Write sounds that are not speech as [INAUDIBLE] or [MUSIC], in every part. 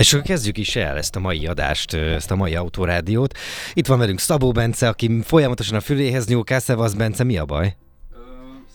És akkor kezdjük is el ezt a mai adást, ezt a mai autórádiót. Itt van velünk Szabó Bence, aki folyamatosan a füléhez nyúlkál. Szevasz Bence, mi a baj? Ö,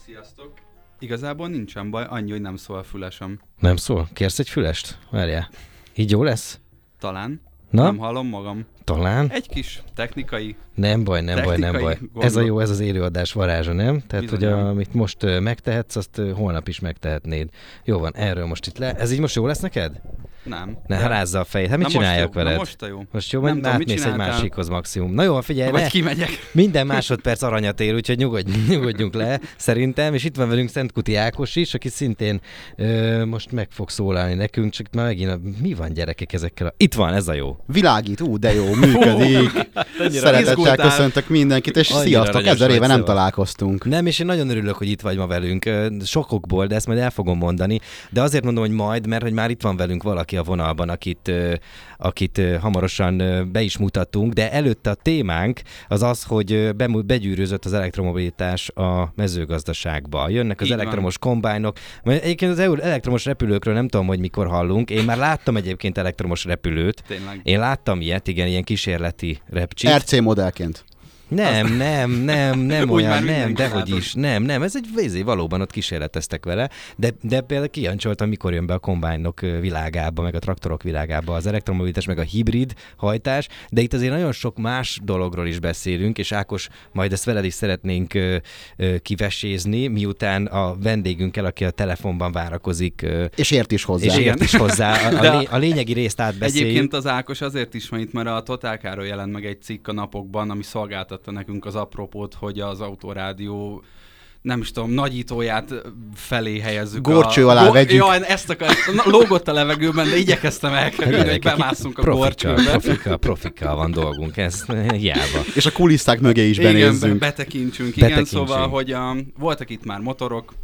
sziasztok. Igazából nincsen baj, annyi, hogy nem szól a fülesem. Nem szól? Kérsz egy fülest? Várjál. Így jó lesz? Talán. Na? Nem hallom magam. Talán? Egy kis technikai. Nem baj, nem baj, nem baj. Technikai Ez a gondol- jó, ez az élőadás varázsa, nem? Tehát, hogy Bizonyám. a, amit most megtehetsz, azt holnap is megtehetnéd. Jó van, erről most itt le. Ez így most jó lesz neked? Nem. Ne, De- rázza a fejét. Hát mit Na csináljak jó, veled? most a jó. Most jó, mert átmész egy másikhoz maximum. Na jó, figyelj, Vagy ne, kimegyek. minden másodperc aranyat ér, úgyhogy nyugodj, [LAUGHS] nyugodjunk le, szerintem. És itt van velünk Szent Kuti Ákos is, aki szintén ö, most meg fog szólalni nekünk, csak már megint a, mi van gyerekek ezekkel a... Itt van, ez a jó. Világít, ú, de jó, működik. [LAUGHS] Szeretettel izgultál. köszöntök mindenkit, és Annyira sziasztok, ezer éve nem találkoztunk. Nem, és én nagyon örülök, hogy itt vagy ma velünk. Sokokból, de ezt majd el fogom mondani. De azért mondom, hogy majd, mert hogy már itt van velünk valaki a vonalban, akit, akit hamarosan be is mutatunk, de előtte a témánk az az, hogy begyűrűzött az elektromobilitás a mezőgazdaságba. Jönnek az Így van. elektromos kombájnok. Mert Egyébként az eu- elektromos repülőkről nem tudom, hogy mikor hallunk. Én már láttam egyébként elektromos repülőt. Tényleg. Én láttam ilyet, igen, ilyen kísérleti repcsit. RC modellként. Nem, nem, nem, nem olyan, nem, dehogy is, nem, nem, ez egy vézé, valóban ott kísérleteztek vele, de, de például kijancsoltam, mikor jön be a kombányok világába, meg a traktorok világába, az elektromobilitás, meg a hibrid hajtás, de itt azért nagyon sok más dologról is beszélünk, és Ákos, majd ezt veled is szeretnénk ö, ö, kivesézni, miután a vendégünkkel, aki a telefonban várakozik, ö, És ért is hozzá. és ért is hozzá, a, a, lé, a lényegi részt átbeszéljük. Egyébként az Ákos azért is van itt, mert a Totálkáról jelent meg egy cikk a napokban, ami szolgáltatta nekünk az apropót, hogy az autorádió nem is tudom, nagyítóját felé helyezzük. Gorcső a... alá vegyük. Jaj, ezt akar... Na, lógott a levegőben, de igyekeztem elkerülni, hogy bemászunk a profika, gorcsőbe. profika, profika van dolgunk, ez hiába. És a kulisszák mögé is Igen, benézzünk. betekintsünk. Igen, Betekintsünk. szóval, hogy um, voltak itt már motorok,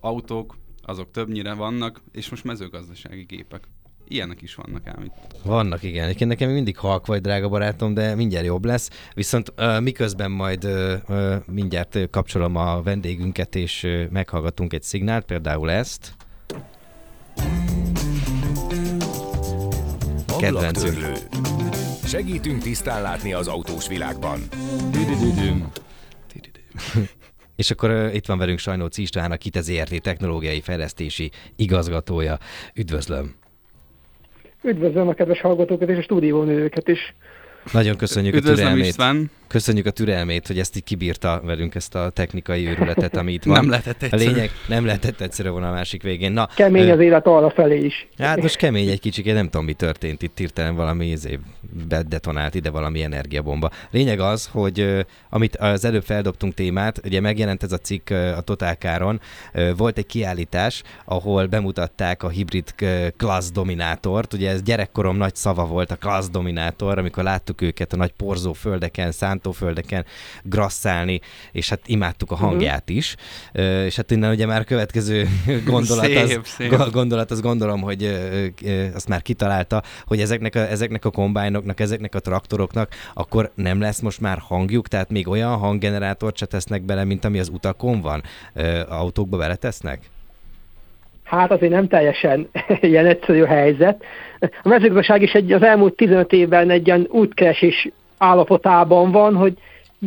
autók, azok többnyire vannak, és most mezőgazdasági gépek. Ilyenek is vannak ám itt. Vannak, igen. Egyébként nekem mindig halk vagy, drága barátom, de mindjárt jobb lesz. Viszont uh, miközben majd uh, uh, mindjárt kapcsolom a vendégünket, és uh, meghallgatunk egy szignált, például ezt. Kedvencünk. Segítünk tisztán látni az autós világban. [LAUGHS] És akkor uh, itt van velünk Sajnóc István, a KITE ZRT technológiai fejlesztési igazgatója. Üdvözlöm! Üdvözlöm a kedves hallgatókat és a stúdiónőket is. Nagyon köszönjük a türelmét. István! Köszönjük a türelmét, hogy ezt így kibírta velünk, ezt a technikai őrületet, ami itt van. Nem lehetett A egyszerű. lényeg nem lehetett egyszerű volna a másik végén. Na, Kemény ö, az élet arra felé is. Hát most kemény egy kicsit, nem tudom, mi történt itt, hirtelen valami izé, bedetonált ide valami energiabomba. Lényeg az, hogy amit az előbb feldobtunk témát, ugye megjelent ez a cikk a Totálkáron, volt egy kiállítás, ahol bemutatták a hibrid Class Dominátort, ugye ez gyerekkorom nagy szava volt a Class Dominátor, amikor láttuk őket a nagy porzó földeken, szántóföldeken grasszálni, és hát imádtuk a hangját is, és hát innen ugye már a következő [LAUGHS] gondolat az, Szép, szép. go- gondolat, azt gondolom, hogy azt már kitalálta, hogy ezeknek a, ezeknek a kombájnoknak, ezeknek a traktoroknak akkor nem lesz most már hangjuk, tehát még olyan hanggenerátort se tesznek bele, mint ami az utakon van, autókba beletesznek? Hát azért nem teljesen [LAUGHS] ilyen egyszerű helyzet. A mezőgazdaság is egy, az elmúlt 15 évben egy ilyen útkeresés állapotában van, hogy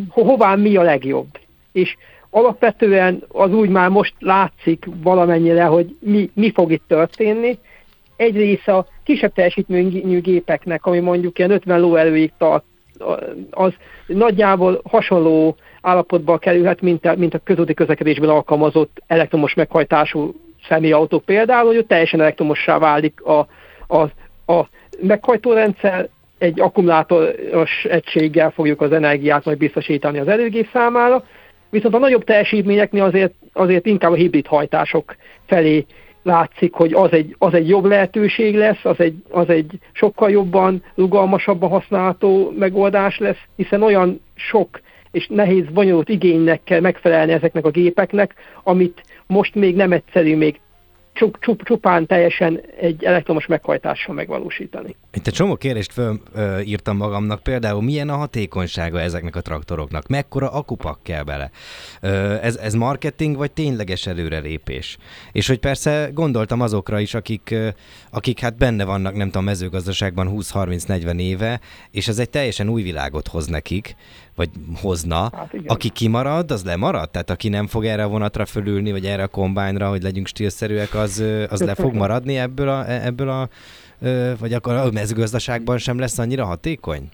ho- hová mi a legjobb. És alapvetően az úgy már most látszik valamennyire, hogy mi, mi fog itt történni. Egyrészt a kisebb teljesítményű gépeknek, ami mondjuk ilyen 50 lóerőig tart, az nagyjából hasonló állapotba kerülhet, mint a, mint a közúti közlekedésben alkalmazott elektromos meghajtású személyautó például, hogy ott teljesen elektromossá válik a, a, a meghajtórendszer, egy akkumulátoros egységgel fogjuk az energiát majd biztosítani az erőgép számára, viszont a nagyobb teljesítményeknél azért, azért inkább a hibrid hajtások felé látszik, hogy az egy, az egy jobb lehetőség lesz, az egy, az egy sokkal jobban, rugalmasabban használható megoldás lesz, hiszen olyan sok és nehéz, bonyolult igénynek kell megfelelni ezeknek a gépeknek, amit most még nem egyszerű még csup, csup, csupán teljesen egy elektromos meghajtással megvalósítani. Itt egy csomó kérdést fölírtam magamnak, például milyen a hatékonysága ezeknek a traktoroknak, mekkora akupak kell bele. Ö, ez, ez marketing vagy tényleges előrelépés? És hogy persze gondoltam azokra is, akik, akik hát benne vannak, nem tudom, mezőgazdaságban 20-30-40 éve, és ez egy teljesen új világot hoz nekik, vagy hozna. Hát aki kimarad, az lemarad? Tehát aki nem fog erre a vonatra fölülni, vagy erre a kombányra, hogy legyünk stílszerűek, az, az le fog maradni ebből a, ebből a vagy akkor a mezőgazdaságban sem lesz annyira hatékony?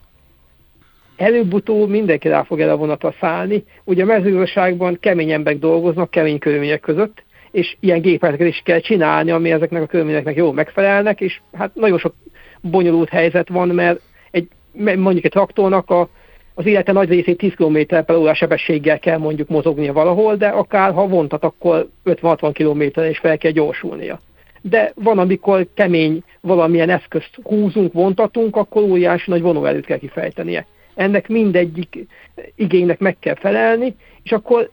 Előbb-utóbb mindenki rá fog erre a vonatra szállni. Ugye a mezőgazdaságban kemény emberek dolgoznak, kemény körülmények között, és ilyen gépeket is kell csinálni, ami ezeknek a körülményeknek jól megfelelnek, és hát nagyon sok bonyolult helyzet van, mert egy, mondjuk egy traktornak a az élete nagy részét 10 km per órás sebességgel kell mondjuk mozognia valahol, de akár ha vontat, akkor 50-60 km is fel kell gyorsulnia. De van, amikor kemény valamilyen eszközt húzunk, vontatunk, akkor óriási nagy vonóerőt kell kifejtenie. Ennek mindegyik igénynek meg kell felelni, és akkor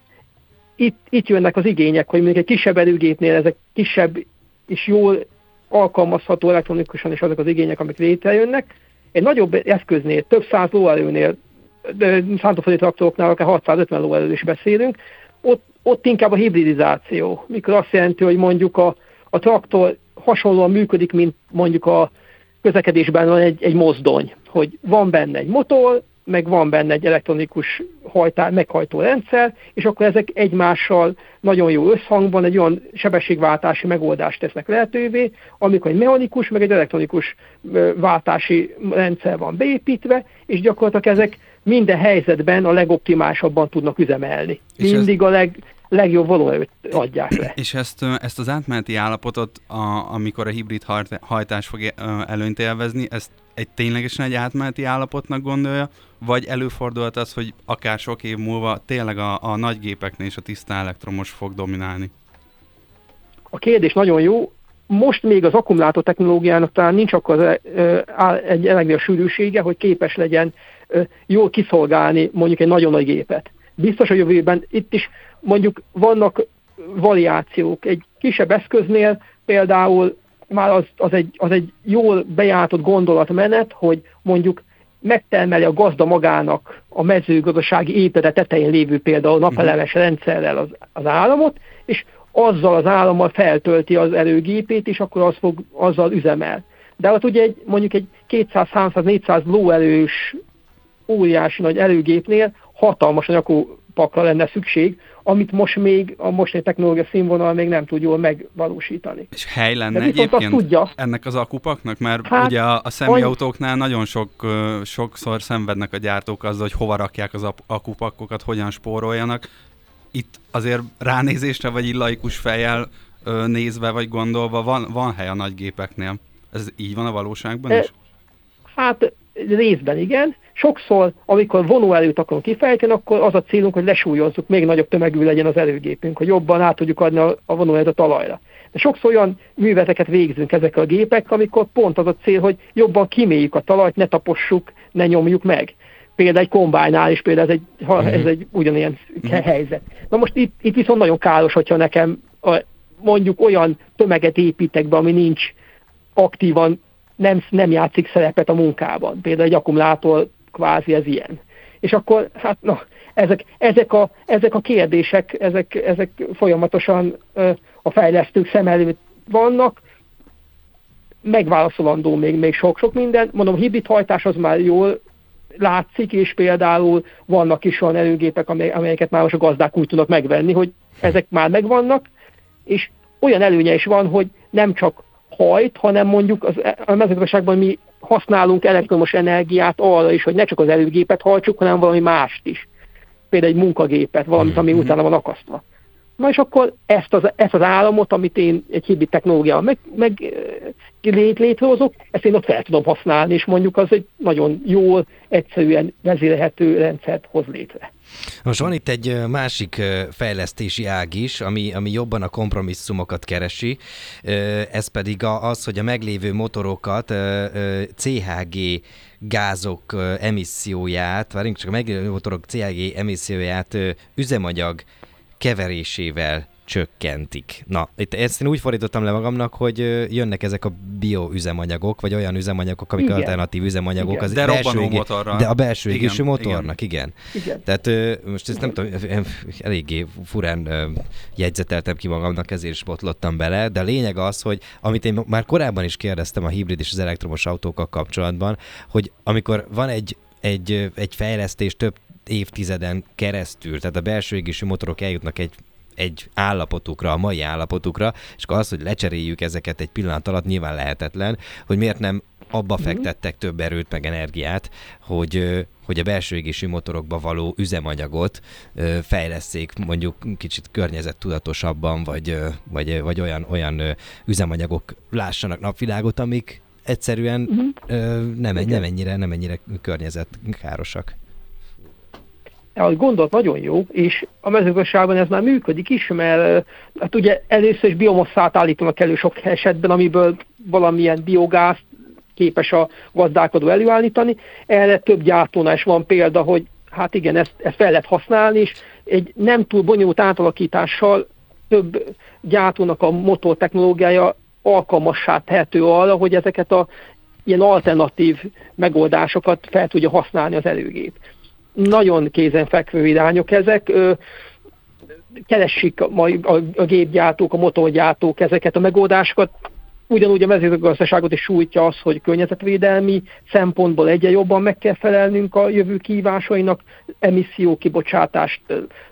itt, itt jönnek az igények, hogy mondjuk egy kisebb erőgépnél ezek kisebb és jól alkalmazható elektronikusan is azok az igények, amik létrejönnek. Egy nagyobb eszköznél, több száz lóerőnél szántóföldi traktoroknál akár 650 lóerőről is beszélünk, ott, ott inkább a hibridizáció, mikor azt jelenti, hogy mondjuk a, a traktor hasonlóan működik, mint mondjuk a közlekedésben van egy, egy mozdony, hogy van benne egy motor, meg van benne egy elektronikus hajtá, meghajtó rendszer, és akkor ezek egymással nagyon jó összhangban egy olyan sebességváltási megoldást tesznek lehetővé, amikor egy mechanikus, meg egy elektronikus váltási rendszer van beépítve, és gyakorlatilag ezek minden helyzetben a legoptimálisabban tudnak üzemelni. És Mindig ez... a leg, legjobb valóerőt adják le. És ezt, ezt az átmeneti állapotot, a, amikor a hibrid hajtás fog előnyt élvezni, ezt egy ténylegesen egy átmeneti állapotnak gondolja, vagy előfordulhat az, hogy akár sok év múlva tényleg a, a nagy gépeknél is a tiszta elektromos fog dominálni? A kérdés nagyon jó. Most még az akkumulátor technológiának talán nincs akkor egy a sűrűsége, hogy képes legyen jól kiszolgálni mondjuk egy nagyon nagy gépet. Biztos a jövőben itt is mondjuk vannak variációk. Egy kisebb eszköznél például már az, az, egy, az egy jól bejáratott gondolatmenet, hogy mondjuk megtermeli a gazda magának a mezőgazdasági épede tetején lévő például napelemes rendszerrel az, az államot, és azzal az állammal feltölti az erőgépét, és akkor az fog, azzal üzemel. De ott ugye egy, mondjuk egy 200-300-400 lóerős óriási nagy erőgépnél hatalmas anyagpakra lenne szükség, amit most még a mostani technológia színvonal még nem tud jól megvalósítani. És hely lenne De egyébként tudja, ennek az akupaknak? Mert hát, ugye a, a személyautóknál nagyon sok, sokszor szenvednek a gyártók azzal, hogy hova rakják az akupakokat, hogyan spóroljanak. Itt azért ránézésre vagy illaikus fejjel nézve vagy gondolva van, van hely a nagy gépeknél. Ez így van a valóságban is? Hát részben igen, Sokszor, amikor vonóerőt akarunk kifejteni, akkor az a célunk, hogy lesúlyozzuk, még nagyobb tömegű legyen az erőgépünk, hogy jobban át tudjuk adni a, vonóerőt a talajra. De sokszor olyan műveteket végzünk ezekkel a gépek, amikor pont az a cél, hogy jobban kiméljük a talajt, ne tapossuk, ne nyomjuk meg. Például egy kombájnál is például ez egy, ha, mhm. ez egy ugyanilyen uh-huh. helyzet. Na most itt, itt viszont nagyon káros, hogyha nekem a, mondjuk olyan tömeget építek be, ami nincs aktívan, nem, nem játszik szerepet a munkában. Például egy akkumulátor kvázi ez ilyen. És akkor, hát na, ezek, ezek, a, ezek a kérdések, ezek, ezek folyamatosan a fejlesztők szem előtt vannak, megválaszolandó még, még sok-sok minden. Mondom, hibrid hajtás az már jól látszik, és például vannak is olyan előgépek, amelyeket már most a gazdák úgy tudnak megvenni, hogy ezek már megvannak, és olyan előnye is van, hogy nem csak hajt, hanem mondjuk az, a mezőgazdaságban mi használunk elektromos energiát arra is, hogy ne csak az előgépet hajtsuk, hanem valami mást is. Például egy munkagépet, valamit, ami mm-hmm. utána van akasztva. Na és akkor ezt az, ezt az államot, amit én egy hibrid technológiával meg, meg lét, létrehozok, ezt én ott fel tudom használni, és mondjuk az egy nagyon jól, egyszerűen vezérelhető rendszert hoz létre. Most van itt egy másik fejlesztési ág is, ami, ami jobban a kompromisszumokat keresi, ez pedig az, hogy a meglévő motorokat CHG gázok emisszióját, várjunk csak a meglévő motorok CHG emisszióját üzemanyag keverésével csökkentik. Na, itt ezt én úgy fordítottam le magamnak, hogy jönnek ezek a bioüzemanyagok, vagy olyan üzemanyagok, amik igen. alternatív üzemanyagok. Az de belső égé, motorra. De a belső igen, égésű motornak, igen. igen. igen. Tehát most ezt igen. nem tudom, eléggé furán jegyzeteltem ki magamnak, ezért is botlottam bele, de a lényeg az, hogy amit én már korábban is kérdeztem a hibrid és az elektromos autókkal kapcsolatban, hogy amikor van egy egy, egy fejlesztés több évtizeden keresztül, tehát a belső égésű motorok eljutnak egy egy állapotukra, a mai állapotukra, és akkor az, hogy lecseréljük ezeket egy pillanat alatt nyilván lehetetlen, hogy miért nem abba mhm. fektettek több erőt meg energiát, hogy, hogy a belső égésű motorokba való üzemanyagot fejleszték mondjuk kicsit környezettudatosabban, vagy, vagy, vagy olyan, olyan üzemanyagok lássanak napvilágot, amik egyszerűen uh-huh. nem, nem, ennyire, nem ennyire környezetkárosak a gondolat nagyon jó, és a mezőgazdaságban ez már működik is, mert hát ugye először is biomasszát állítanak elő sok esetben, amiből valamilyen biogáz képes a gazdálkodó előállítani. Erre több gyártónál is van példa, hogy hát igen, ezt, ezt fel lehet használni, és egy nem túl bonyolult átalakítással több gyártónak a motor technológiája alkalmassá tehető arra, hogy ezeket a ilyen alternatív megoldásokat fel tudja használni az előgép nagyon kézenfekvő irányok ezek. Keresik a, a, a gépgyártók, a motorgyártók ezeket a megoldásokat. Ugyanúgy a mezőgazdaságot is sújtja az, hogy környezetvédelmi szempontból egyre jobban meg kell felelnünk a jövő kívásainak, emisszió kibocsátást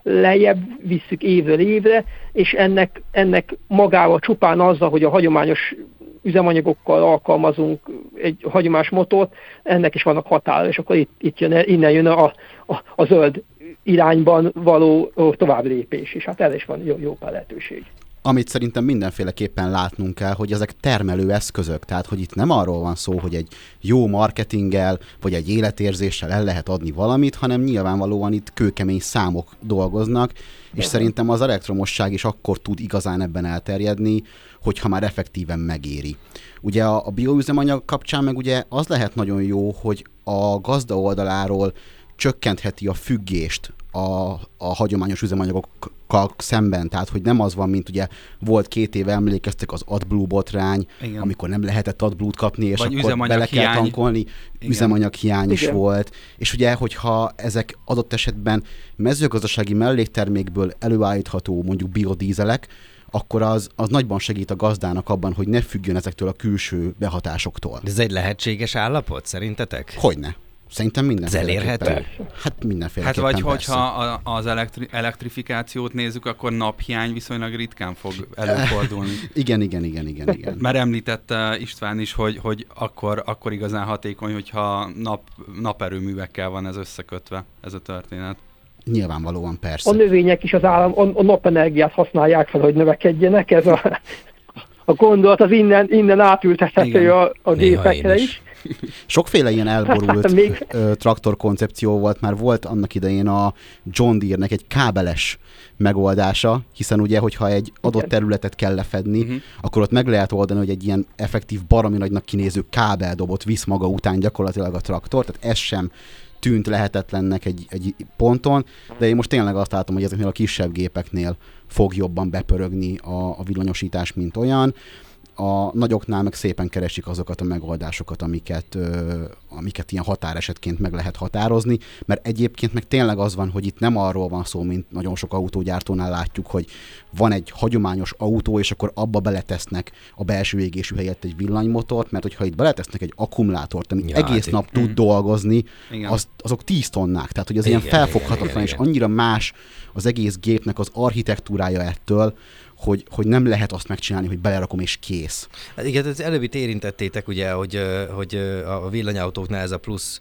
lejjebb visszük évről évre, és ennek, ennek magával csupán azzal, hogy a hagyományos üzemanyagokkal alkalmazunk egy hagyomás motort, ennek is vannak határa, és akkor itt, itt jön, innen jön a, a, a zöld irányban való tovább lépés, és hát erre is van jó, jó lehetőség. Amit szerintem mindenféleképpen látnunk kell, hogy ezek termelő eszközök, tehát hogy itt nem arról van szó, hogy egy jó marketinggel, vagy egy életérzéssel el lehet adni valamit, hanem nyilvánvalóan itt kőkemény számok dolgoznak, és szerintem az elektromosság is akkor tud igazán ebben elterjedni, hogyha már effektíven megéri. Ugye a, a bioüzemanyag kapcsán meg ugye az lehet nagyon jó, hogy a gazda oldaláról csökkentheti a függést a, a hagyományos üzemanyagokkal szemben, tehát hogy nem az van, mint ugye volt két éve emlékeztek az AdBlue botrány, Igen. amikor nem lehetett AdBlue-t kapni, és Vagy akkor bele hiány. kell tankolni, Igen. üzemanyag hiány is volt, és ugye, hogyha ezek adott esetben mezőgazdasági melléktermékből előállítható mondjuk biodízelek, akkor az, az nagyban segít a gazdának abban, hogy ne függjön ezektől a külső behatásoktól. De ez egy lehetséges állapot szerintetek? Hogyne. Szerintem minden. Ez elérhető? Hát mindenféle. Hát vagy persze. hogyha az elektri- elektrifikációt nézzük, akkor naphiány viszonylag ritkán fog [LAUGHS] előfordulni. igen, igen, igen, igen, igen. Mert említette István is, hogy, hogy akkor, akkor igazán hatékony, hogyha nap, naperőművekkel van ez összekötve, ez a történet. Nyilvánvalóan persze. A növények is az állam, a, a napenergiát használják fel, hogy növekedjenek, ez a, a gondolat az innen, innen átültethető a, a gépekre is. Sokféle ilyen elborult [LAUGHS] Még... traktor koncepció volt, már volt annak idején a John Deere-nek egy kábeles megoldása, hiszen ugye, hogyha egy adott területet kell lefedni, uh-huh. akkor ott meg lehet oldani, hogy egy ilyen effektív baromi nagynak kinéző kábeldobot visz maga után gyakorlatilag a traktor, tehát ez sem tűnt lehetetlennek egy, egy ponton, de én most tényleg azt látom, hogy ezeknél a kisebb gépeknél fog jobban bepörögni a, a villanyosítás, mint olyan a nagyoknál meg szépen keresik azokat a megoldásokat, amiket, ö, amiket ilyen határesetként meg lehet határozni, mert egyébként meg tényleg az van, hogy itt nem arról van szó, mint nagyon sok autógyártónál látjuk, hogy van egy hagyományos autó, és akkor abba beletesznek a belső égésű helyett egy villanymotort, mert hogyha itt beletesznek egy akkumulátort, ami ja, egész hát nap tud mm. dolgozni, az, azok 10 tonnák, tehát hogy az igen, ilyen felfoghatatlan, igen, igen, igen. és annyira más az egész gépnek az architektúrája ettől, hogy, hogy nem lehet azt megcsinálni, hogy belerakom és kész. Hát igen, az előbbit érintettétek ugye, hogy, hogy a villanyautóknál ez a plusz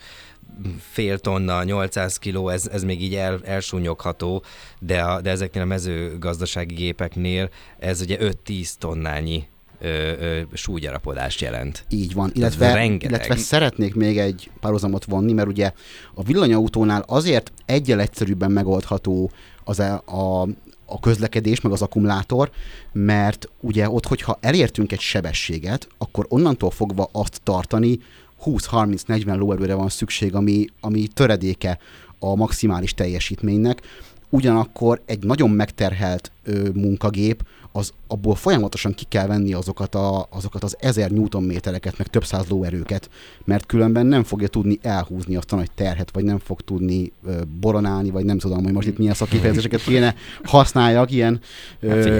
fél tonna, 800 kiló, ez, ez még így el, elsúnyogható, de, a, de ezeknél a mezőgazdasági gépeknél ez ugye 5-10 tonnányi ö, ö, súlygyarapodást jelent. Így van, illetve, illetve szeretnék még egy párhuzamot vonni, mert ugye a villanyautónál azért egyel egyszerűbben megoldható az a, a, a közlekedés, meg az akkumulátor, mert ugye ott, hogyha elértünk egy sebességet, akkor onnantól fogva azt tartani 20-30-40 lóerőre van szükség, ami, ami töredéke a maximális teljesítménynek. Ugyanakkor egy nagyon megterhelt ö, munkagép, az abból folyamatosan ki kell venni azokat, a, azokat az ezer newtonmétereket, meg több száz lóerőket, mert különben nem fogja tudni elhúzni azt a nagy terhet, vagy nem fog tudni ö, boronálni, vagy nem tudom, hogy most itt milyen szakifejezéseket kéne használjak ilyen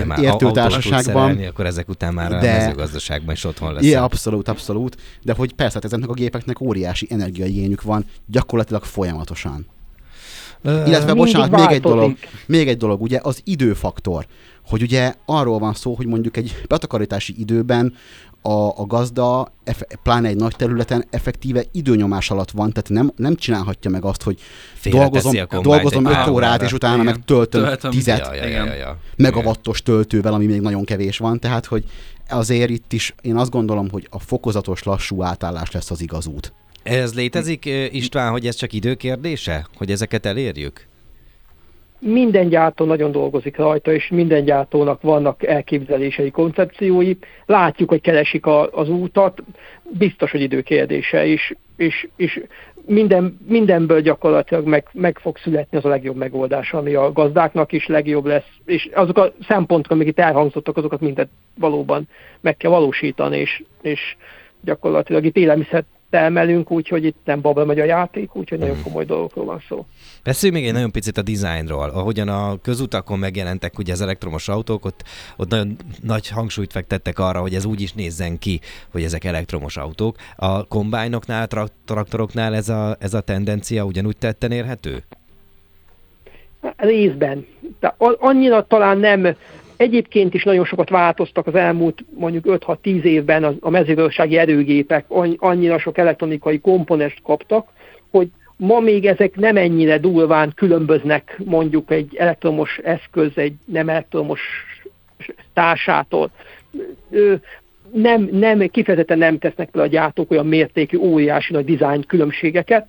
hát értőtársaságban. akkor ezek után már de, a mezőgazdaságban is otthon lesz. Igen, abszolút, abszolút. De hogy persze, hát ezeknek a gépeknek óriási energiaigényük van, gyakorlatilag folyamatosan. Illetve, bocsánat, még egy dolog, még egy dolog, ugye az időfaktor. Hogy ugye arról van szó, hogy mondjuk egy betakarítási időben a, a gazda, pláne egy nagy területen effektíve időnyomás alatt van, tehát nem, nem csinálhatja meg azt, hogy dolgozom, dolgozom 5 órát, és utána igen. meg töltöm. 10 ja, ja, ja, ja. megawattos töltővel, ami még nagyon kevés van, tehát hogy azért itt is én azt gondolom, hogy a fokozatos lassú átállás lesz az igaz út. Ez létezik, István, hogy ez csak időkérdése, hogy ezeket elérjük? minden gyártó nagyon dolgozik rajta, és minden gyártónak vannak elképzelései, koncepciói. Látjuk, hogy keresik a, az útat, biztos, hogy időkérdése, és, és, és minden, mindenből gyakorlatilag meg, meg fog születni az a legjobb megoldás, ami a gazdáknak is legjobb lesz, és azok a szempontok, amik itt elhangzottak, azokat mindet valóban meg kell valósítani, és, és gyakorlatilag itt élelmiszer termelünk, úgyhogy itt nem babra megy a játék, úgyhogy nagyon hmm. komoly dolgokról van szó. Beszéljünk még egy nagyon picit a dizájnról. Ahogyan a közutakon megjelentek ugye az elektromos autók, ott, ott nagyon nagy hangsúlyt fektettek arra, hogy ez úgy is nézzen ki, hogy ezek elektromos autók. A kombájnoknál, traktoroknál ez a, ez a tendencia ugyanúgy tetten érhető? Részben. De annyira talán nem Egyébként is nagyon sokat változtak az elmúlt mondjuk 5-6-10 évben a, mezőgazdasági erőgépek, annyira sok elektronikai komponest kaptak, hogy ma még ezek nem ennyire durván különböznek mondjuk egy elektromos eszköz egy nem elektromos társától. Nem, nem, kifejezetten nem tesznek fel a gyártók olyan mértékű, óriási nagy dizájn különbségeket,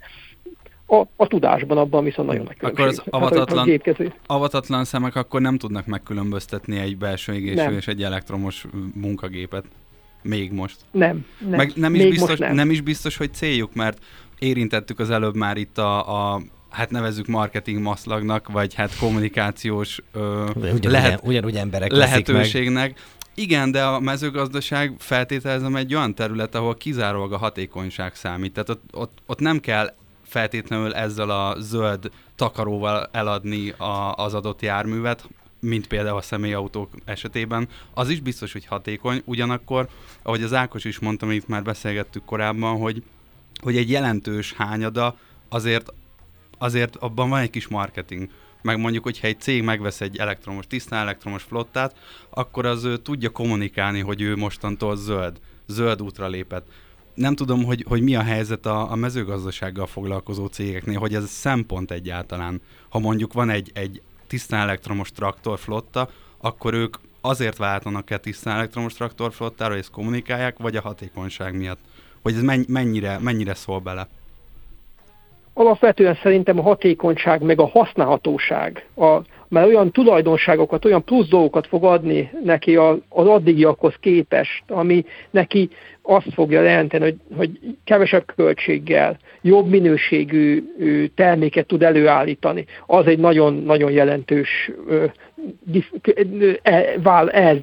a, a tudásban abban viszont nagyon nagy Akkor az avatatlan, hát, avatatlan szemek akkor nem tudnak megkülönböztetni egy belső égésű és egy elektromos munkagépet. Még most. Nem. nem. Meg nem is, biztos, nem. nem is biztos, hogy céljuk, mert érintettük az előbb már itt a, a hát nevezzük marketing maszlagnak, vagy hát kommunikációs ö, ugyanúgy, lehet, ugyanúgy emberek lehetőségnek. Meg. Igen, de a mezőgazdaság feltételezem egy olyan terület, ahol kizárólag a hatékonyság számít. Tehát ott, ott, ott nem kell feltétlenül ezzel a zöld takaróval eladni a, az adott járművet, mint például a személyautók esetében, az is biztos, hogy hatékony, ugyanakkor, ahogy az Ákos is mondta, amit már beszélgettük korábban, hogy, hogy egy jelentős hányada azért, azért abban van egy kis marketing. Meg mondjuk, hogyha egy cég megvesz egy elektromos, tisztán elektromos flottát, akkor az ő tudja kommunikálni, hogy ő mostantól zöld, zöld útra lépett nem tudom, hogy, hogy mi a helyzet a, a mezőgazdasággal foglalkozó cégeknél, hogy ez szempont egyáltalán. Ha mondjuk van egy, egy tisztán elektromos traktorflotta, akkor ők azért váltanak-e tisztán elektromos traktorflottára, ezt kommunikálják, vagy a hatékonyság miatt? Hogy ez mennyire, mennyire szól bele? Alapvetően szerintem a hatékonyság meg a használhatóság, a, mert olyan tulajdonságokat, olyan plusz dolgokat fog adni neki az addigiakhoz képest, ami neki azt fogja jelenteni, hogy, hogy kevesebb költséggel, jobb minőségű terméket tud előállítani. Az egy nagyon-nagyon jelentős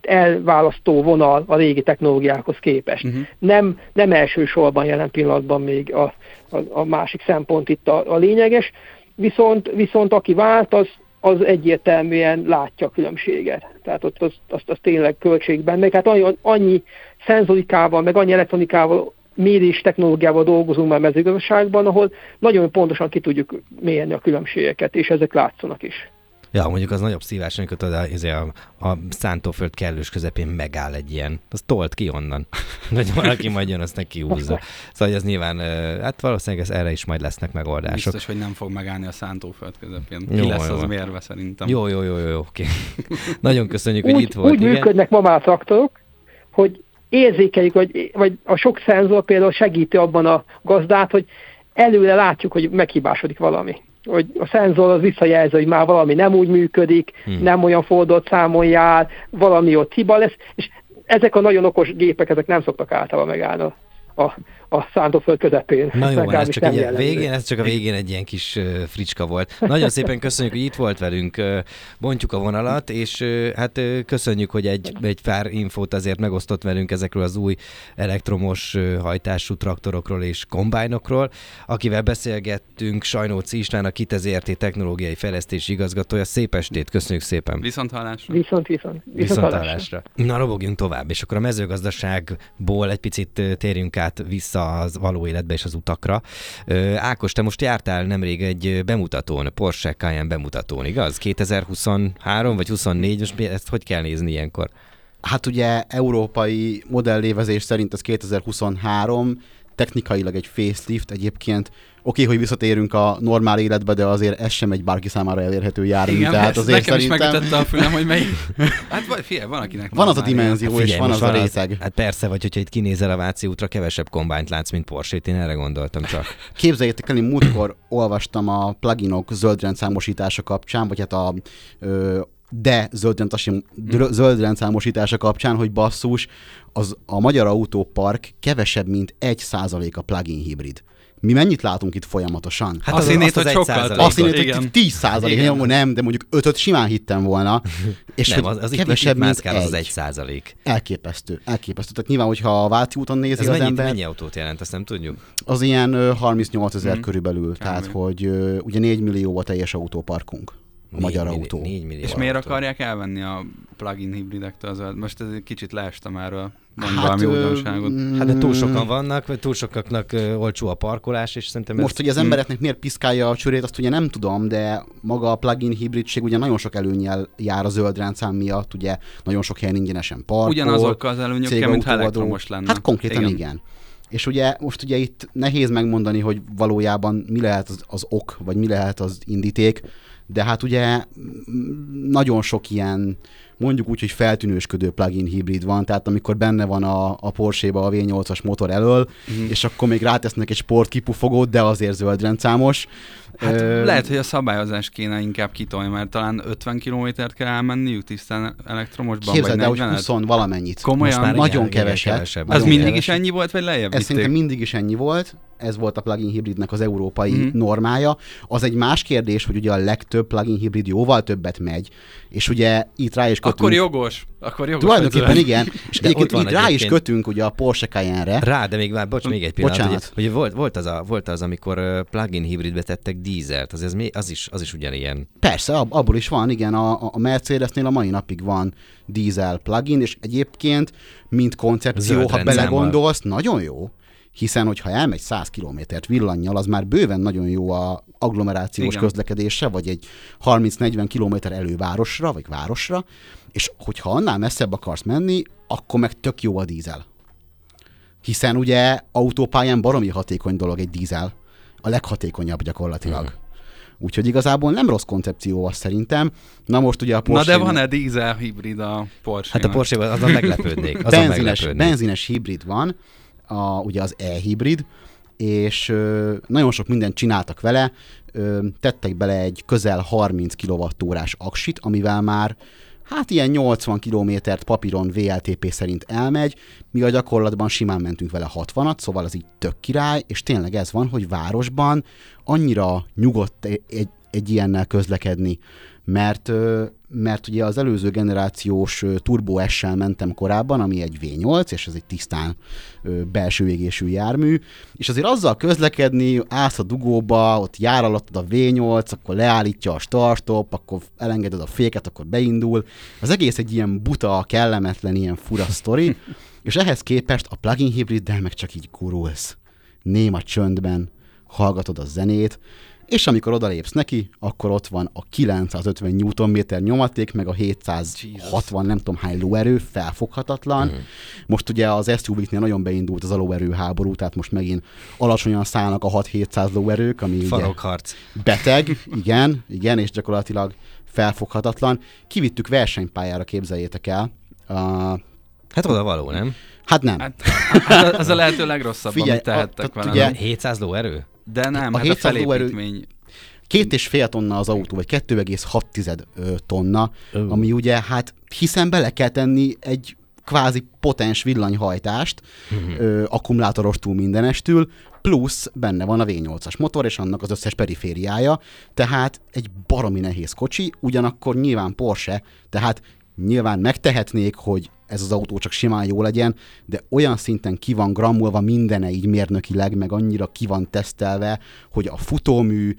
elválasztó vonal a régi technológiákhoz képest. Uh-huh. Nem, nem elsősorban jelen pillanatban még a, a, a másik szempont itt a, a lényeges, viszont, viszont aki vált, az, az egyértelműen látja a különbséget. Tehát ott az, az, az tényleg költségben, meg hát annyi, annyi szenzorikával, meg annyi elektronikával, mérés technológiával dolgozunk már mezőgazdaságban, ahol nagyon pontosan ki tudjuk mérni a különbségeket, és ezek látszanak is. Ja, mondjuk az nagyobb szívás, amikor tudod, a, a szántóföld kellős közepén megáll egy ilyen, az tolt ki onnan, [LAUGHS] hogy valaki majd jön, azt neki húzza. [LAUGHS] Szóval ez nyilván, hát valószínűleg ez erre is majd lesznek megoldások. Biztos, hogy nem fog megállni a szántóföld közepén. Jó, Ki lesz jó. az mérve szerintem. Jó, jó, jó, jó, oké. [LAUGHS] Nagyon köszönjük, úgy, hogy itt volt. Úgy igen. működnek ma már traktorok, hogy érzékeljük, vagy, vagy a sok szenzor például segíti abban a gazdát, hogy előre látjuk, hogy meghibásodik valami. Hogy a szenzor az visszajelzi, hogy már valami nem úgy működik, hmm. nem olyan fordult számon jár, valami ott hiba lesz, és ezek a nagyon okos gépek, ezek nem szoktak általában megállni a, a szántóföld közepén. Na jó, ez csak, egy, végén, ez csak a végén egy ilyen kis fricska volt. Nagyon szépen köszönjük, hogy itt volt velünk, bontjuk a vonalat, és hát köszönjük, hogy egy, egy pár infót azért megosztott velünk ezekről az új elektromos hajtású traktorokról és kombájnokról. Akivel beszélgettünk, Sajnóci István, a Kitezérti Technológiai Fejlesztési Igazgatója. Szép estét, köszönjük szépen. Viszont hallásra. Viszont, viszont. Viszont, viszont hallásra. Na, robogjunk tovább, és akkor a mezőgazdaságból egy picit térjünk át vissza vissza az való életbe és az utakra. Ákos, te most jártál nemrég egy bemutatón, Porsche Cayenne bemutatón, igaz? 2023 vagy 24, most ezt hogy kell nézni ilyenkor? Hát ugye európai modellévezés szerint ez 2023, technikailag egy facelift, egyébként oké, hogy visszatérünk a normál életbe, de azért ez sem egy bárki számára elérhető jármű. Igen, tehát azért nekem szerintem... is megütötte a fülem, hogy melyik. [LAUGHS] Hát vagy, figyelj, van akinek van az a dimenzió, figyelj, és van az a részeg. Hát persze, vagy hogyha itt kinézel a Váci útra, kevesebb kombányt látsz, mint Porsche-t, én erre gondoltam csak. [LAUGHS] Képzeljétek el, én múltkor olvastam a pluginok zöldrendszámosítása kapcsán, vagy hát a ö, de zöldrendszámosítása kapcsán, hogy basszus, az a magyar autópark kevesebb, mint egy százalék a plug-in hibrid. Mi mennyit látunk itt folyamatosan? Hát azt hinnéd, hogy sokkal Azt hinnéd, hogy 10 százalék, nem, nem, de mondjuk 5 simán hittem volna. [LAUGHS] És nem, az, az kevesebb, mint egy. az egy százalék. Elképesztő, elképesztő. Tehát nyilván, hogyha a Váci úton nézi Ez az mennyit, ember... mennyi autót jelent, azt nem tudjuk? Az ilyen 38 ezer hmm. körülbelül, tehát hogy ugye 4 millió a teljes autóparkunk a magyar millió, autó. 4 millió És miért autó. akarják elvenni a plug-in hibridektől? Az, most ez egy kicsit leestem erről. Mondj hát, valami újdonságot. Hát de túl sokan vannak, vagy túl sokaknak olcsó a parkolás, és szerintem Most, ez... hogy az embereknek miért piszkálja a csörét, azt ugye nem tudom, de maga a plug-in hibridség ugye nagyon sok előnyel jár a zöld rendszám miatt, ugye nagyon sok helyen ingyenesen parkol. Ugyanazokkal az előnyökkel, mint ha elektromos lenne. Hát konkrétan igen. igen. És ugye most ugye itt nehéz megmondani, hogy valójában mi lehet az, az ok, vagy mi lehet az indíték, de hát ugye nagyon sok ilyen mondjuk úgy, hogy feltűnősködő plug-in hibrid van, tehát amikor benne van a, a Porsche-ba a V8-as motor elől, uh-huh. és akkor még rátesznek egy sportkipufogót, de azért zöldrendszámos. Hát Ö... lehet, hogy a szabályozás kéne inkább kitolni, mert talán 50 kilométert kell elmenniük tisztán elektromosban, Képzeld el, hogy 20 valamennyit. Komolyan? Most már nagyon igen, keveset. kevesebb. Az mindig kevesebb. is ennyi volt, vagy lejjebb Ez szerintem mindig is ennyi volt, ez volt a plugin hibridnek az európai mm. normája. Az egy más kérdés, hogy ugye a legtöbb plugin hibrid jóval többet megy, és ugye itt rá is kötünk. Akkor jogos. Akkor jogos. Tulajdonképpen igen. És de egyébként itt rá is kötünk ugye a Porsche Cayenne-re. Rá, de még már, bocs, még egy pillanat. Bocsánat. Hogy, hogy volt, volt, az a, volt az, amikor plugin hibridbe tettek dízelt, az, az, az, is, az is ugyanilyen. Persze, ab, abból is van, igen, a, a Mercedesnél a mai napig van dízel plugin, és egyébként, mint koncepció, ha belegondolsz, nagyon jó hiszen hogyha elmegy 100 kilométert villannyal, az már bőven nagyon jó a agglomerációs Igen. közlekedésre, vagy egy 30-40 kilométer elővárosra, vagy városra, és hogyha annál messzebb akarsz menni, akkor meg tök jó a dízel. Hiszen ugye autópályán baromi hatékony dolog egy dízel. A leghatékonyabb gyakorlatilag. Hmm. Úgyhogy igazából nem rossz koncepció az szerintem. Na most ugye a Porsche... Na de van-e dízel hibrid a Porsche? Hát a Porsche azon [LAUGHS] meglepődnék. Azon benzines, meglepődnék. benzines hibrid van, a, ugye az e-hibrid, és ö, nagyon sok mindent csináltak vele, ö, tettek bele egy közel 30 kWh-órás aksit, amivel már hát ilyen 80 kilométert papíron VLTP szerint elmegy, mi a gyakorlatban simán mentünk vele 60-at, szóval az így tök király, és tényleg ez van, hogy városban annyira nyugodt egy, egy ilyennel közlekedni, mert mert ugye az előző generációs Turbo S-sel mentem korábban, ami egy V8, és ez egy tisztán belső égésű jármű, és azért azzal közlekedni, állsz a dugóba, ott jár alattad a V8, akkor leállítja a startop, akkor elengeded a féket, akkor beindul. Az egész egy ilyen buta, kellemetlen, ilyen fura [LAUGHS] sztori, és ehhez képest a plug-in hibriddel meg csak így gurulsz. Néma csöndben, hallgatod a zenét, és amikor odalépsz neki, akkor ott van a 950 Nm nyomaték, meg a 760 Jesus. nem tudom hány lóerő, felfoghatatlan. Mm. Most ugye az SUV-knél nagyon beindult az a lóerő háború, tehát most megint alacsonyan szállnak a 6-700 lóerők, ami Farokharc. ugye beteg, igen, igen, és gyakorlatilag felfoghatatlan. Kivittük versenypályára, képzeljétek el. Uh, Hát oda való, nem? Hát nem. Hát, hát az a lehető legrosszabb, Figyelj, amit tehettek a, vele. Ugye, 700 lóerő? De nem, a, hát a 700 a lóerő, két és fél tonna az autó, vagy 2,6 tonna, uh. ami ugye hát hiszen bele kell tenni egy kvázi potens villanyhajtást, uh-huh. ö, akkumulátorostól mindenestül, plusz benne van a V8-as motor, és annak az összes perifériája, tehát egy baromi nehéz kocsi, ugyanakkor nyilván Porsche, tehát nyilván megtehetnék, hogy ez az autó csak simán jó legyen, de olyan szinten ki van grammolva mindene így mérnökileg, meg annyira ki van tesztelve, hogy a futómű,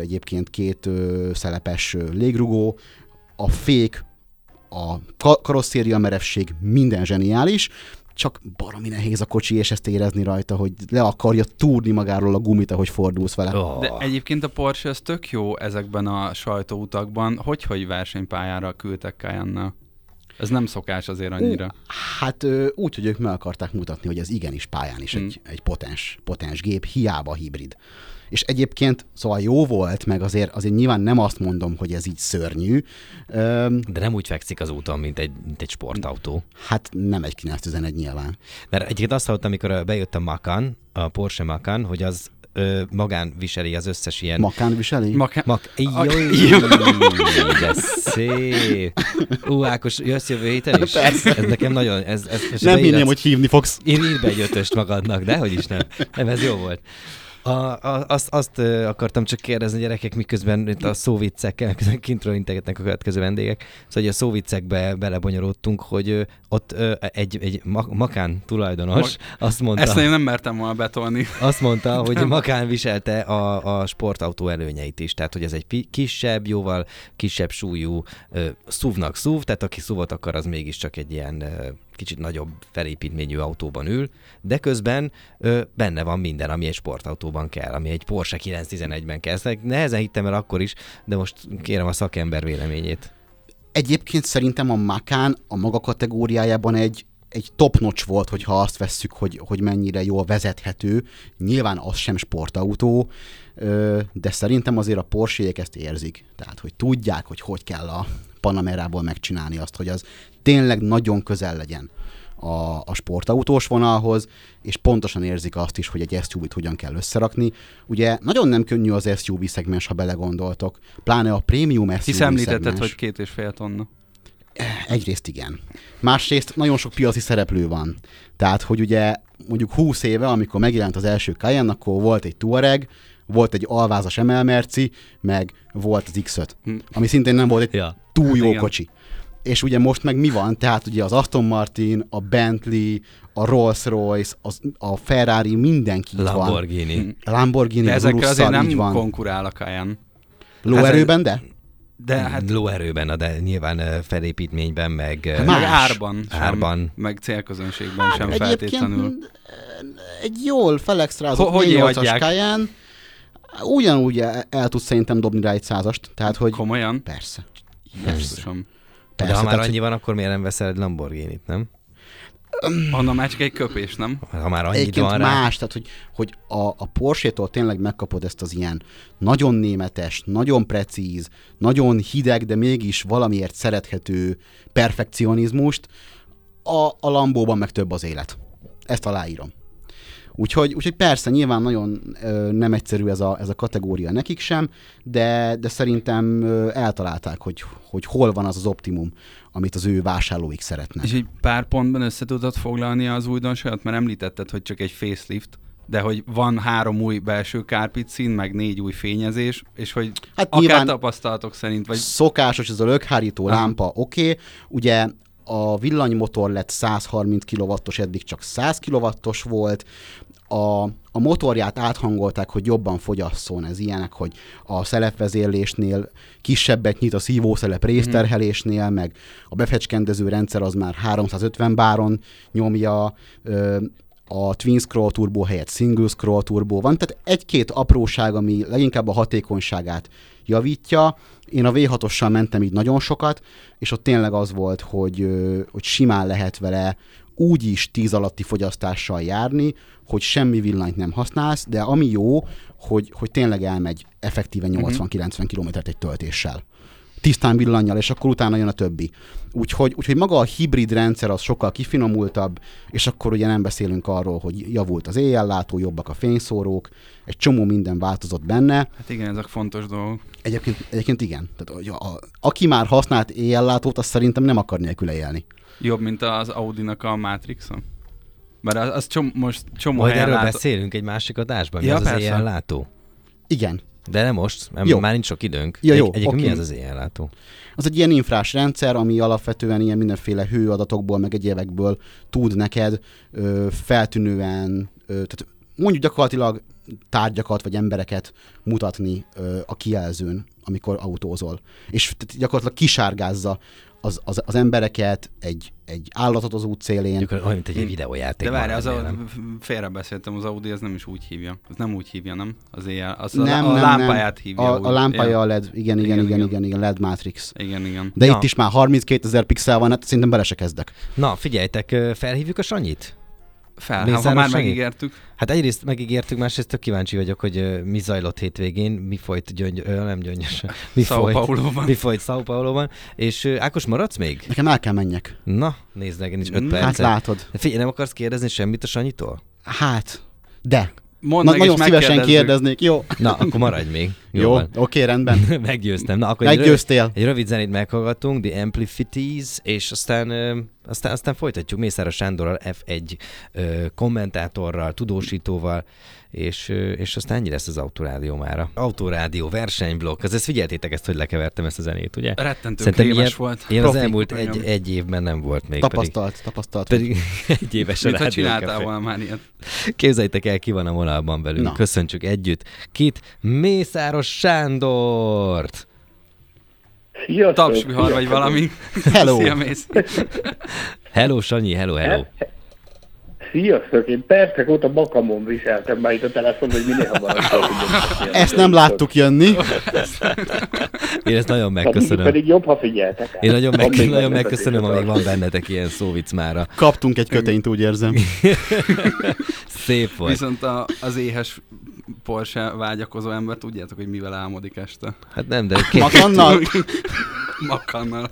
egyébként két szelepes légrugó, a fék, a karosszéria merevség minden zseniális, csak baromi nehéz a kocsi, és ezt érezni rajta, hogy le akarja túrni magáról a gumit, ahogy fordulsz vele. Oh. De egyébként a Porsche az tök jó ezekben a sajtóutakban. Hogy, hogy versenypályára küldtek cayenne ez nem szokás azért annyira. Hát úgy, hogy ők meg akarták mutatni, hogy ez igenis pályán is mm. egy, egy potens, potens gép, hiába hibrid. És egyébként szóval jó volt, meg azért, azért nyilván nem azt mondom, hogy ez így szörnyű. De nem úgy fekszik az úton, mint egy, mint egy sportautó. Hát nem egy 911 nyilván. Mert egyébként azt hallottam, amikor bejött a Macan, a Porsche Macan, hogy az ö, magán viseli az összes ilyen... Makán viseli? Makán... Mak... Jaj, de szép! Ú, Ákos, jössz jövő héten is? Persze. Ez nekem nagyon... Ez, ez, ez nem hinném, hogy hívni fogsz. Ír, ír be egy ötöst magadnak, de hogy is nem. Nem, ez jó volt. A, a, azt, azt akartam csak kérdezni, gyerekek, miközben itt a szóviccekkel, kintről integetnek a következő vendégek, szóval hogy a szóviccekbe belebonyolódtunk, hogy ott egy, egy makán tulajdonos Mag... azt mondta... Ezt én nem mertem volna betolni. Azt mondta, [LAUGHS] hogy nem. makán viselte a, a sportautó előnyeit is, tehát hogy ez egy kisebb, jóval kisebb súlyú szúvnak szúv, tehát aki szúvot akar, az mégiscsak egy ilyen kicsit nagyobb felépítményű autóban ül, de közben ö, benne van minden, ami egy sportautóban kell, ami egy Porsche 911-ben kell. Ezt nehezen hittem el akkor is, de most kérem a szakember véleményét. Egyébként szerintem a Macan a maga kategóriájában egy, egy top volt, hogyha azt vesszük, hogy, hogy mennyire jól vezethető. Nyilván az sem sportautó, de szerintem azért a porsche ezt érzik. Tehát, hogy tudják, hogy hogy kell a Panamerából megcsinálni azt, hogy az tényleg nagyon közel legyen a, a sportautós vonalhoz, és pontosan érzik azt is, hogy egy SUV-t hogyan kell összerakni. Ugye nagyon nem könnyű az SUV szegmens, ha belegondoltok, pláne a prémium SUV Hisz említetted, szegmens. hogy két és fél tonna. Egyrészt igen. Másrészt nagyon sok piaci szereplő van. Tehát, hogy ugye mondjuk 20 éve, amikor megjelent az első Cayenne, akkor volt egy Touareg, volt egy alvázas emelmerci, meg volt az X5, hm. ami szintén nem volt egy ja. túl jó igen. kocsi. És ugye most meg mi van? Tehát ugye az Aston Martin, a Bentley, a Rolls-Royce, az, a Ferrari, mindenki Lamborghini. van. Lamborghini. De ezekkel azért nem van. konkurál a Cayenne. Lóerőben, de? De hát lóerőben, de nyilván felépítményben, meg, hát meg árban, árban. Sem, meg célközönségben hát sem feltétlenül. Egy jól felextrázott Ho- 4 Cayenne, ugyanúgy el tudsz szerintem dobni rá egy százast. Tehát, hogy... Komolyan? Persze. Jézusom. Persze, De ha már annyi van, akkor miért nem veszel egy Lamborghini-t, nem? Anna már csak egy köpés, nem? Ha már annyit Egyébként van rá. más, tehát hogy, hogy a, a Porsche-tól tényleg megkapod ezt az ilyen nagyon németes, nagyon precíz, nagyon hideg, de mégis valamiért szerethető perfekcionizmust, a, a Lambóban meg több az élet. Ezt aláírom. Úgyhogy, úgyhogy persze, nyilván nagyon ö, nem egyszerű ez a, ez a kategória nekik sem, de, de szerintem ö, eltalálták, hogy, hogy hol van az az optimum, amit az ő vásárlóik szeretnek. És egy pár pontban össze tudod foglalni az újdonságot, mert említetted, hogy csak egy facelift, de hogy van három új belső kárpicin, meg négy új fényezés, és hogy hát akár tapasztalatok szerint, vagy... Szokásos ez a lökhárító lámpa, oké, okay. ugye a villanymotor lett 130 kW-os, eddig csak 100 kW-os volt, a, a motorját áthangolták, hogy jobban fogyasszon, ez ilyenek, hogy a szelepvezérlésnél kisebbet nyit a szívószelep részterhelésnél, meg a befecskendező rendszer az már 350 báron nyomja, a Twin Scroll Turbo helyett Single Scroll Turbo van, tehát egy-két apróság, ami leginkább a hatékonyságát javítja. Én a V6-ossal mentem így nagyon sokat, és ott tényleg az volt, hogy, hogy simán lehet vele úgy is 10 alatti fogyasztással járni, hogy semmi villanyt nem használsz, de ami jó, hogy, hogy tényleg elmegy effektíven 80-90 km egy töltéssel. Tisztán villannyal, és akkor utána jön a többi. Úgyhogy, úgyhogy maga a hibrid rendszer az sokkal kifinomultabb, és akkor ugye nem beszélünk arról, hogy javult az éjjellátó, jobbak a fényszórók, egy csomó minden változott benne. Hát igen, ezek fontos dolgok. Egyébként, egyébként igen. Tehát, a, a, aki már használt éjjellátót, azt szerintem nem akar nélküle élni. Jobb, mint az Audi-nak a Matrixon? Mert az, az csom, most csomó Majd erről lát... beszélünk egy másik adásban, mi ja, az persze. az éjjellátó? Igen. De nem most, mert jó. már nincs sok időnk. Ja, jó, egy, egyébként okay. mi az az éjjellátó? Az egy ilyen infrás rendszer, ami alapvetően ilyen mindenféle hőadatokból, meg egyébekből tud neked ö, feltűnően, ö, tehát mondjuk gyakorlatilag tárgyakat vagy embereket mutatni ö, a kijelzőn, amikor autózol. És gyakorlatilag kisárgázza az, az, az embereket, egy, egy állatot az út szélén. Olyan, mint egy videójáték. De várj, az a, félrebeszéltem, az Audi az nem is úgy hívja. Az nem úgy hívja, nem? Az éjjel. Az nem, a, a nem, lámpáját nem. hívja. A, a lámpája a LED, igen, igen, igen, igen, igen, igen, LED Matrix. Igen, igen. De ja. itt is már 32 ezer pixel van, hát szerintem bele se kezdek. Na, figyeljetek, felhívjuk a Sanyit? Fel, ha, ha már segít? megígértük. Hát egyrészt megígértük, másrészt tök kíváncsi vagyok, hogy mi zajlott hétvégén, mi folyt gyöngy, ö, nem gyöngyös, [LAUGHS] mi, Sao folyt, Paulo-ban. mi folyt Sao Paulo-ban, és Ákos, maradsz még? Nekem el kell menjek. Na, nézd meg, én is öt percet. Hát látod. Figyelj, nem akarsz kérdezni semmit a Sanyitól? Hát, de. Mondd Na, nagyon szívesen kérdeznék, jó? Na, akkor maradj még. Jó, jó oké, okay, rendben. [LAUGHS] Meggyőztem. Na, akkor Meggyőztél. Egy, rövid, egy rövid zenét meghallgatunk, The Amplifities, és aztán, ö, aztán, aztán folytatjuk Mészáros Sándorral, F1 ö, kommentátorral, tudósítóval, és, és aztán ennyi lesz az Autorádió mára. Autorádió, versenyblokk, az ezt figyeltétek ezt, hogy lekevertem ezt a zenét, ugye? Rettentő Szerintem ilyen, volt. Ilyen az elmúlt egy, egy évben nem volt még. Tapasztalt, pedig, tapasztalt. [LAUGHS] Pedig egy éves a csináltál volna már ilyet. Képzeljétek el, ki van a vonalban velünk. Na. Köszöntsük együtt. Kit? Mészáros Sándort! Sziasztok! Tapsvihar vagy valami. Hello! Szia, Mész. [LAUGHS] hello, Sanyi, hello, hello. Sziasztok, én percek óta makamon viseltem már itt a telefon, hogy minél hamarabb Ezt nem láttuk jönni. Én ezt nagyon megköszönöm. pedig jobb, ha figyeltek. Én nagyon, meg, nagyon megköszönöm, amíg van bennetek ilyen szóvic mára. Kaptunk egy kötényt, úgy érzem. [LAUGHS] Szép volt. Viszont a, az éhes Porsche vágyakozó ember, tudjátok, hogy mivel álmodik este? Hát nem, de... [LAUGHS] Makannal? [LAUGHS] Makannal.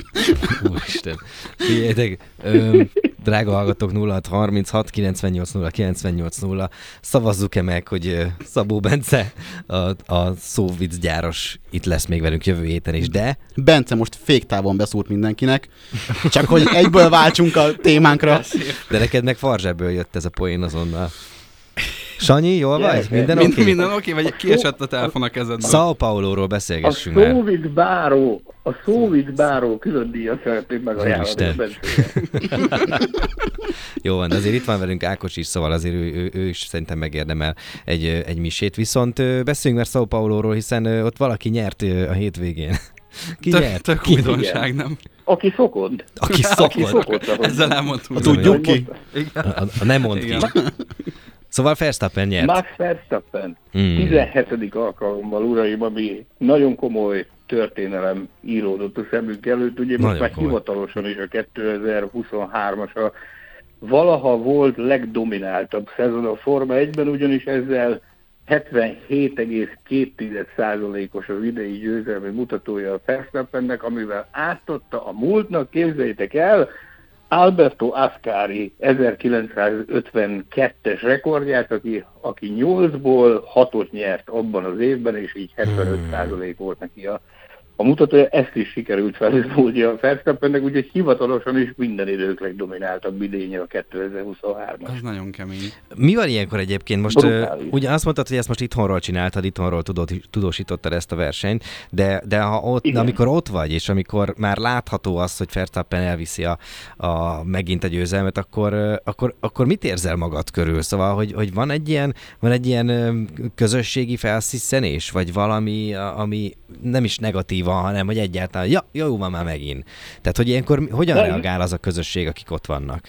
Úristen. Figyeljetek, ö, drága hallgatók 0636 98 0 98 0 szavazzuk-e meg, hogy Szabó Bence, a, a szóvic gyáros itt lesz még velünk jövő héten is, de... Bence most féktávon beszúrt mindenkinek, csak hogy egyből váltsunk a témánkra. De neked meg farzsebből jött ez a poén azonnal. Sanyi, jól vagy? Minden oké? Okay? Minden oké, okay, vagy kiesett a telefon a kezedből? Sao Paulo-ról beszélgessünk a már. Szóvic Báró, a Szóvic Báró külön díjat szeretném megajánlani. [LAUGHS] Jó van, de azért itt van velünk Ákos is, szóval azért ő, ő, ő is szerintem megérdemel egy, egy misét. Viszont beszéljünk már Sao Paulo-ról, hiszen ott valaki nyert a hétvégén. [LAUGHS] Ki tök, nyert? Tök újdonság, nem? Aki szokott. Aki szokott. [LAUGHS] Aki szokott Ezzel elmondtuk. A tudjuk ki. A, a, a nem mond ki. Szóval Verstappen nyert. Max Verstappen. Mm. 17. alkalommal, uraim, ami nagyon komoly történelem íródott a szemünk előtt. Ugye most már komoly. hivatalosan is a 2023-as a valaha volt legdomináltabb szezon a Forma 1-ben, ugyanis ezzel 77,2%-os az idei győzelmi mutatója a Verstappennek, amivel átadta a múltnak, képzeljétek el, Alberto Ascari 1952-es rekordját, aki, aki 8-ból 6-ot nyert abban az évben, és így 75% volt neki a a mutatója ezt is sikerült felhúzni a Verstappennek, úgyhogy hivatalosan is minden idők legdomináltabb idénye a 2023-as. Ez nagyon kemény. Mi van ilyenkor egyébként? Most uh, ugye azt mondtad, hogy ezt most itthonról csináltad, itthonról tudod, tudósítottad ezt a versenyt, de, de ha ott, de amikor ott vagy, és amikor már látható az, hogy Verstappen elviszi a, a, megint a győzelmet, akkor, akkor, akkor mit érzel magad körül? Szóval, hogy, hogy van egy ilyen, van egy ilyen közösségi felsziszenés, vagy valami, ami nem is negatív van, hanem hogy egyáltalán, ja, jó van már megint. Tehát, hogy ilyenkor hogyan De reagál az a közösség, akik ott vannak?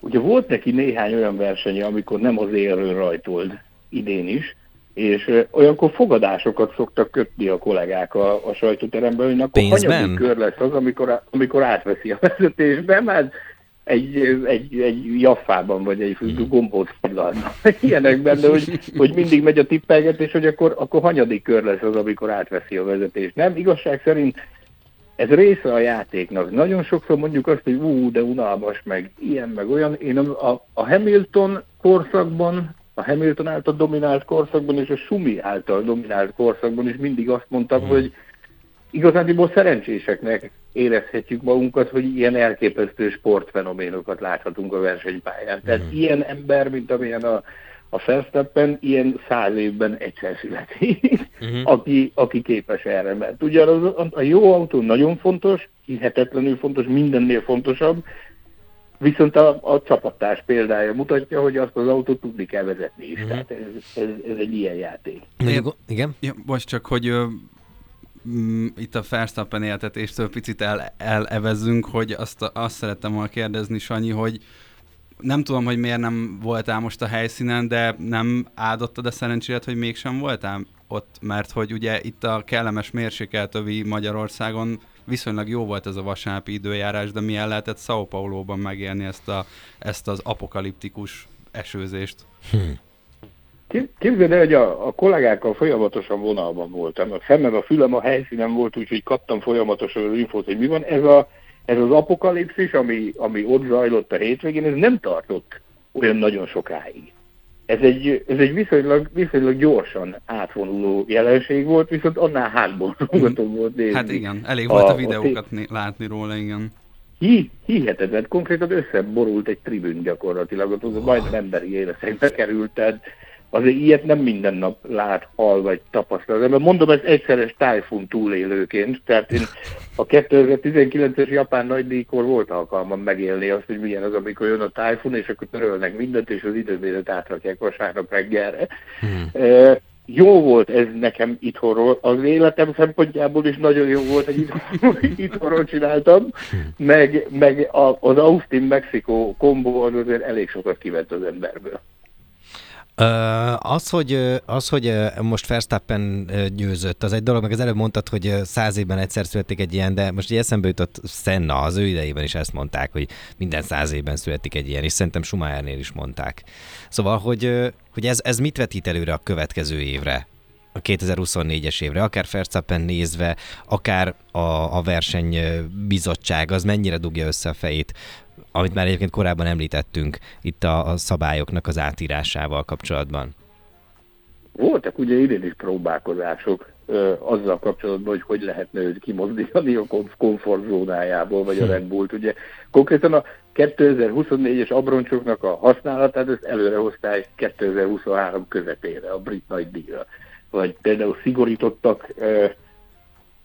Ugye volt neki néhány olyan versenye, amikor nem az élről rajtold idén is, és olyankor fogadásokat szoktak kötni a kollégák a, a sajtóteremben, hogy akkor hanyadik kör lesz az, amikor, amikor átveszi a vezetésbe, mert egy, egy, egy jaffában, vagy egy mm. gombóc pillanatban. [LAUGHS] Ilyenek benne, hogy, hogy mindig megy a tippelgetés, hogy akkor, akkor hanyadik kör lesz az, amikor átveszi a vezetést. Nem, igazság szerint ez része a játéknak. Nagyon sokszor mondjuk azt, hogy ú, de unalmas, meg ilyen, meg olyan. Én a, a Hamilton korszakban, a Hamilton által dominált korszakban és a Sumi által dominált korszakban is mindig azt mondtam, hmm. hogy igazándiból szerencséseknek érezhetjük magunkat, hogy ilyen elképesztő sportfenoménokat láthatunk a versenypályán. Tehát mm. ilyen ember, mint amilyen a, a Verstappen, ilyen száz évben egyszer születik, mm-hmm. aki, aki képes erre. Mert ugye a, a jó autó nagyon fontos, hihetetlenül fontos, mindennél fontosabb, Viszont a, a csapattárs példája mutatja, hogy azt az autót tudni kell vezetni is. Mm-hmm. Tehát ez, ez, ez egy ilyen játék. Igen? Ja, most csak, hogy mm, itt a Verstappen éltetéstől picit el, elevezzünk, hogy azt, azt szerettem volna kérdezni, Sanyi, hogy nem tudom, hogy miért nem voltál most a helyszínen, de nem áldottad a szerencsélet, hogy mégsem voltál ott, mert hogy ugye itt a kellemes mérsékeltövi Magyarországon viszonylag jó volt ez a vasárnapi időjárás, de milyen lehetett São Paulo-ban megélni ezt, a, ezt az apokaliptikus esőzést? Hmm. Képzeld el, hogy a, a kollégákkal folyamatosan vonalban voltam. A szemem, a fülem a helyszínen volt, úgyhogy kaptam folyamatosan az infót, hogy mi van. Ez, a, ez az apokalipszis, ami, ami ott zajlott a hétvégén, ez nem tartott olyan nagyon sokáig. Ez egy, ez egy viszonylag, viszonylag gyorsan átvonuló jelenség volt, viszont annál hátból volt nézni. Hát igen, elég volt a, a videókat a látni róla, igen. Hi, hihetetlen, konkrétan összeborult egy tribün gyakorlatilag, ott oh. majdnem emberi életekbe került, tehát azért ilyet nem minden nap lát, hal vagy tapasztal. De mondom, ez egyszeres tájfun túlélőként, tehát én a 2019-es japán nagydíjkor volt alkalmam megélni azt, hogy milyen az, amikor jön a tájfun, és akkor törölnek mindent, és az időméret átrakják vasárnap reggelre. Hmm. E, jó volt ez nekem itthonról, az életem szempontjából is nagyon jó volt, hogy itthonról, csináltam, meg, meg az Austin-Mexikó kombó az azért elég sokat kivett az emberből. Az, hogy, az, hogy most Verstappen győzött, az egy dolog, meg az előbb mondtad, hogy száz évben egyszer születik egy ilyen, de most így eszembe jutott Senna, az ő idejében is ezt mondták, hogy minden száz évben születik egy ilyen, és szerintem Schumachernél is mondták. Szóval, hogy, hogy ez, ez mit vetít előre a következő évre? a 2024-es évre, akár Verstappen nézve, akár a, a versenybizottság, az mennyire dugja össze a fejét amit már egyébként korábban említettünk itt a, a szabályoknak az átírásával kapcsolatban? Voltak ugye idén is próbálkozások ö, azzal kapcsolatban, hogy hogy lehetne őt kimozdítani a komfortzónájából, vagy a hm. Red Bullt. Ugye konkrétan a 2024-es abroncsoknak a használatát ezt előrehozták 2023 közepére, a brit nagy díjra. Vagy például szigorítottak ö,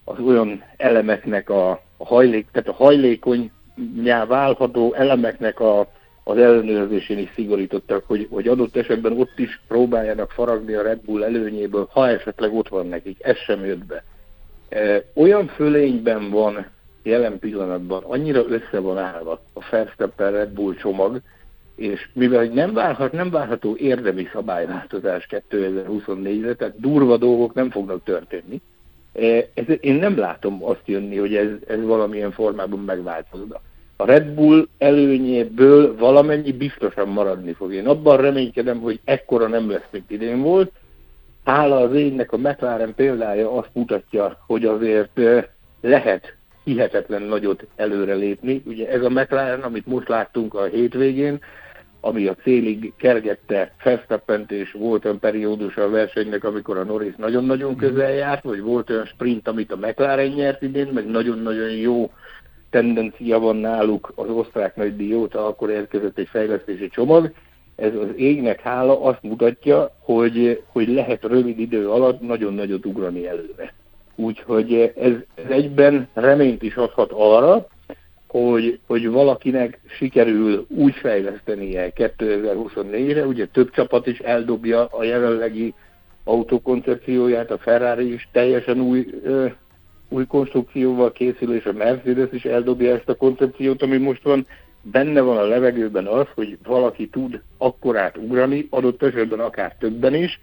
az olyan elemeknek a, a hajlék, tehát a hajlékony válható elemeknek a, az ellenőrzésén is szigorítottak, hogy, hogy adott esetben ott is próbáljanak faragni a Red Bull előnyéből, ha esetleg ott van nekik, ez sem jött be. E, olyan fölényben van jelen pillanatban, annyira össze van állva a Verstappen Red Bull csomag, és mivel nem, várhat, nem várható érdemi szabályváltozás 2024-re, tehát durva dolgok nem fognak történni, ez, én nem látom azt jönni, hogy ez, ez valamilyen formában megváltozna. A Red Bull előnyéből valamennyi biztosan maradni fog. Én abban reménykedem, hogy ekkora nem lesz, mint idén volt. Hála az égnek a McLaren példája azt mutatja, hogy azért eh, lehet hihetetlen nagyot előrelépni. Ugye ez a McLaren, amit most láttunk a hétvégén, ami a célig kergette Verstappent, és volt olyan periódus a versenynek, amikor a Norris nagyon-nagyon mhm. közel járt, vagy volt olyan sprint, amit a McLaren nyert idén, meg nagyon-nagyon jó tendencia van náluk az osztrák nagy dióta, akkor érkezett egy fejlesztési csomag. Ez az égnek hála azt mutatja, hogy, hogy lehet rövid idő alatt nagyon nagyot ugrani előre. Úgyhogy ez, ez egyben reményt is adhat arra, hogy, hogy valakinek sikerül úgy fejlesztenie 2024-re, ugye több csapat is eldobja a jelenlegi autókoncepcióját, a Ferrari is teljesen új, ö, új konstrukcióval készül, és a Mercedes is eldobja ezt a koncepciót, ami most van. Benne van a levegőben az, hogy valaki tud akkorát ugrani, adott esetben akár többen is,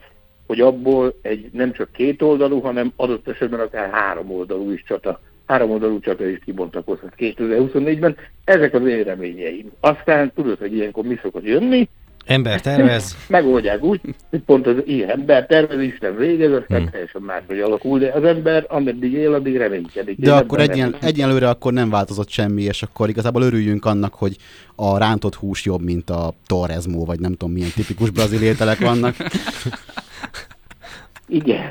hogy abból egy nem csak két oldalú, hanem adott esetben akár három oldalú is csata három oldalú csata is kibontakozhat 2024-ben. Ezek az én reményeim. Aztán tudod, hogy ilyenkor mi szokott jönni, Ember tervez. [LAUGHS] Megoldják úgy, hogy pont az ilyen ember tervez, Isten végez, aztán hmm. teljesen máshogy alakul, de az ember ameddig él, addig reménykedik. De Én akkor egyen, egyenlőre akkor nem változott semmi, és akkor igazából örüljünk annak, hogy a rántott hús jobb, mint a torrezmó, vagy nem tudom milyen tipikus brazil ételek vannak. [LAUGHS] Igen.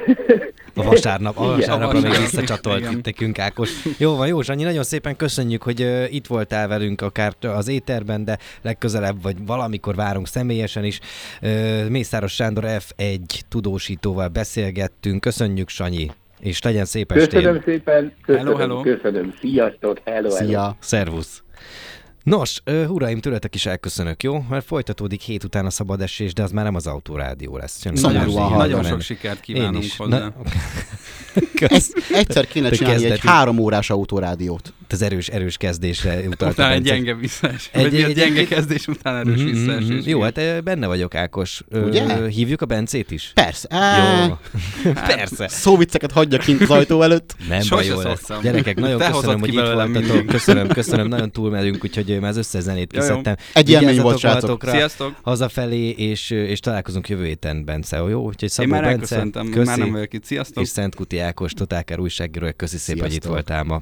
A vasárnap, a vasárnapra még visszacsatolt nekünk Ákos. Jó van, jó, Zsanyi, nagyon szépen köszönjük, hogy uh, itt voltál velünk akár az éterben, de legközelebb, vagy valamikor várunk személyesen is. Uh, Mészáros Sándor F1 tudósítóval beszélgettünk. Köszönjük, Sanyi, és legyen szép estét. Köszönöm szépen, köszönöm, hello, hello. köszönöm. Sziasztok, hello, Szia. hello. Szervusz. Nos, uraim, tőletek is elköszönök, jó? Mert folytatódik hét után a szabad esés, de az már nem az autórádió lesz. Nagyon, nagyon sok sikert kívánunk hozzá. Na, [LAUGHS] [LAUGHS] Ezt egyszer kéne csinálni egy három órás autórádiót. Az erős, erős kezdésre utaltam. Utána egy gyenge visszaesés. Egy, egy, egy, gyenge kezdés után erős mm-hmm, visszaesés. Jó, hát benne vagyok, Ákos. Ugye? hívjuk a Bencét is? Persze. Jó. Persze. Szóvicceket hagyja kint az ajtó előtt. Nem baj, jó lesz. Gyerekek, nagyon köszönöm, hogy itt voltatok. Köszönöm, köszönöm, nagyon túlmegyünk, úgyhogy már az összes zenét kiszedtem. Egy élmény volt, srácok. Sziasztok. Hazafelé, és, és találkozunk jövő héten, Bence. Jó? Úgyhogy Szabó Én már Bence, köszi, már nem vagyok itt. Sziasztok. És Szent Kuti Ákos, Totálkár újságíró, köszi szépen, hogy itt voltál ma.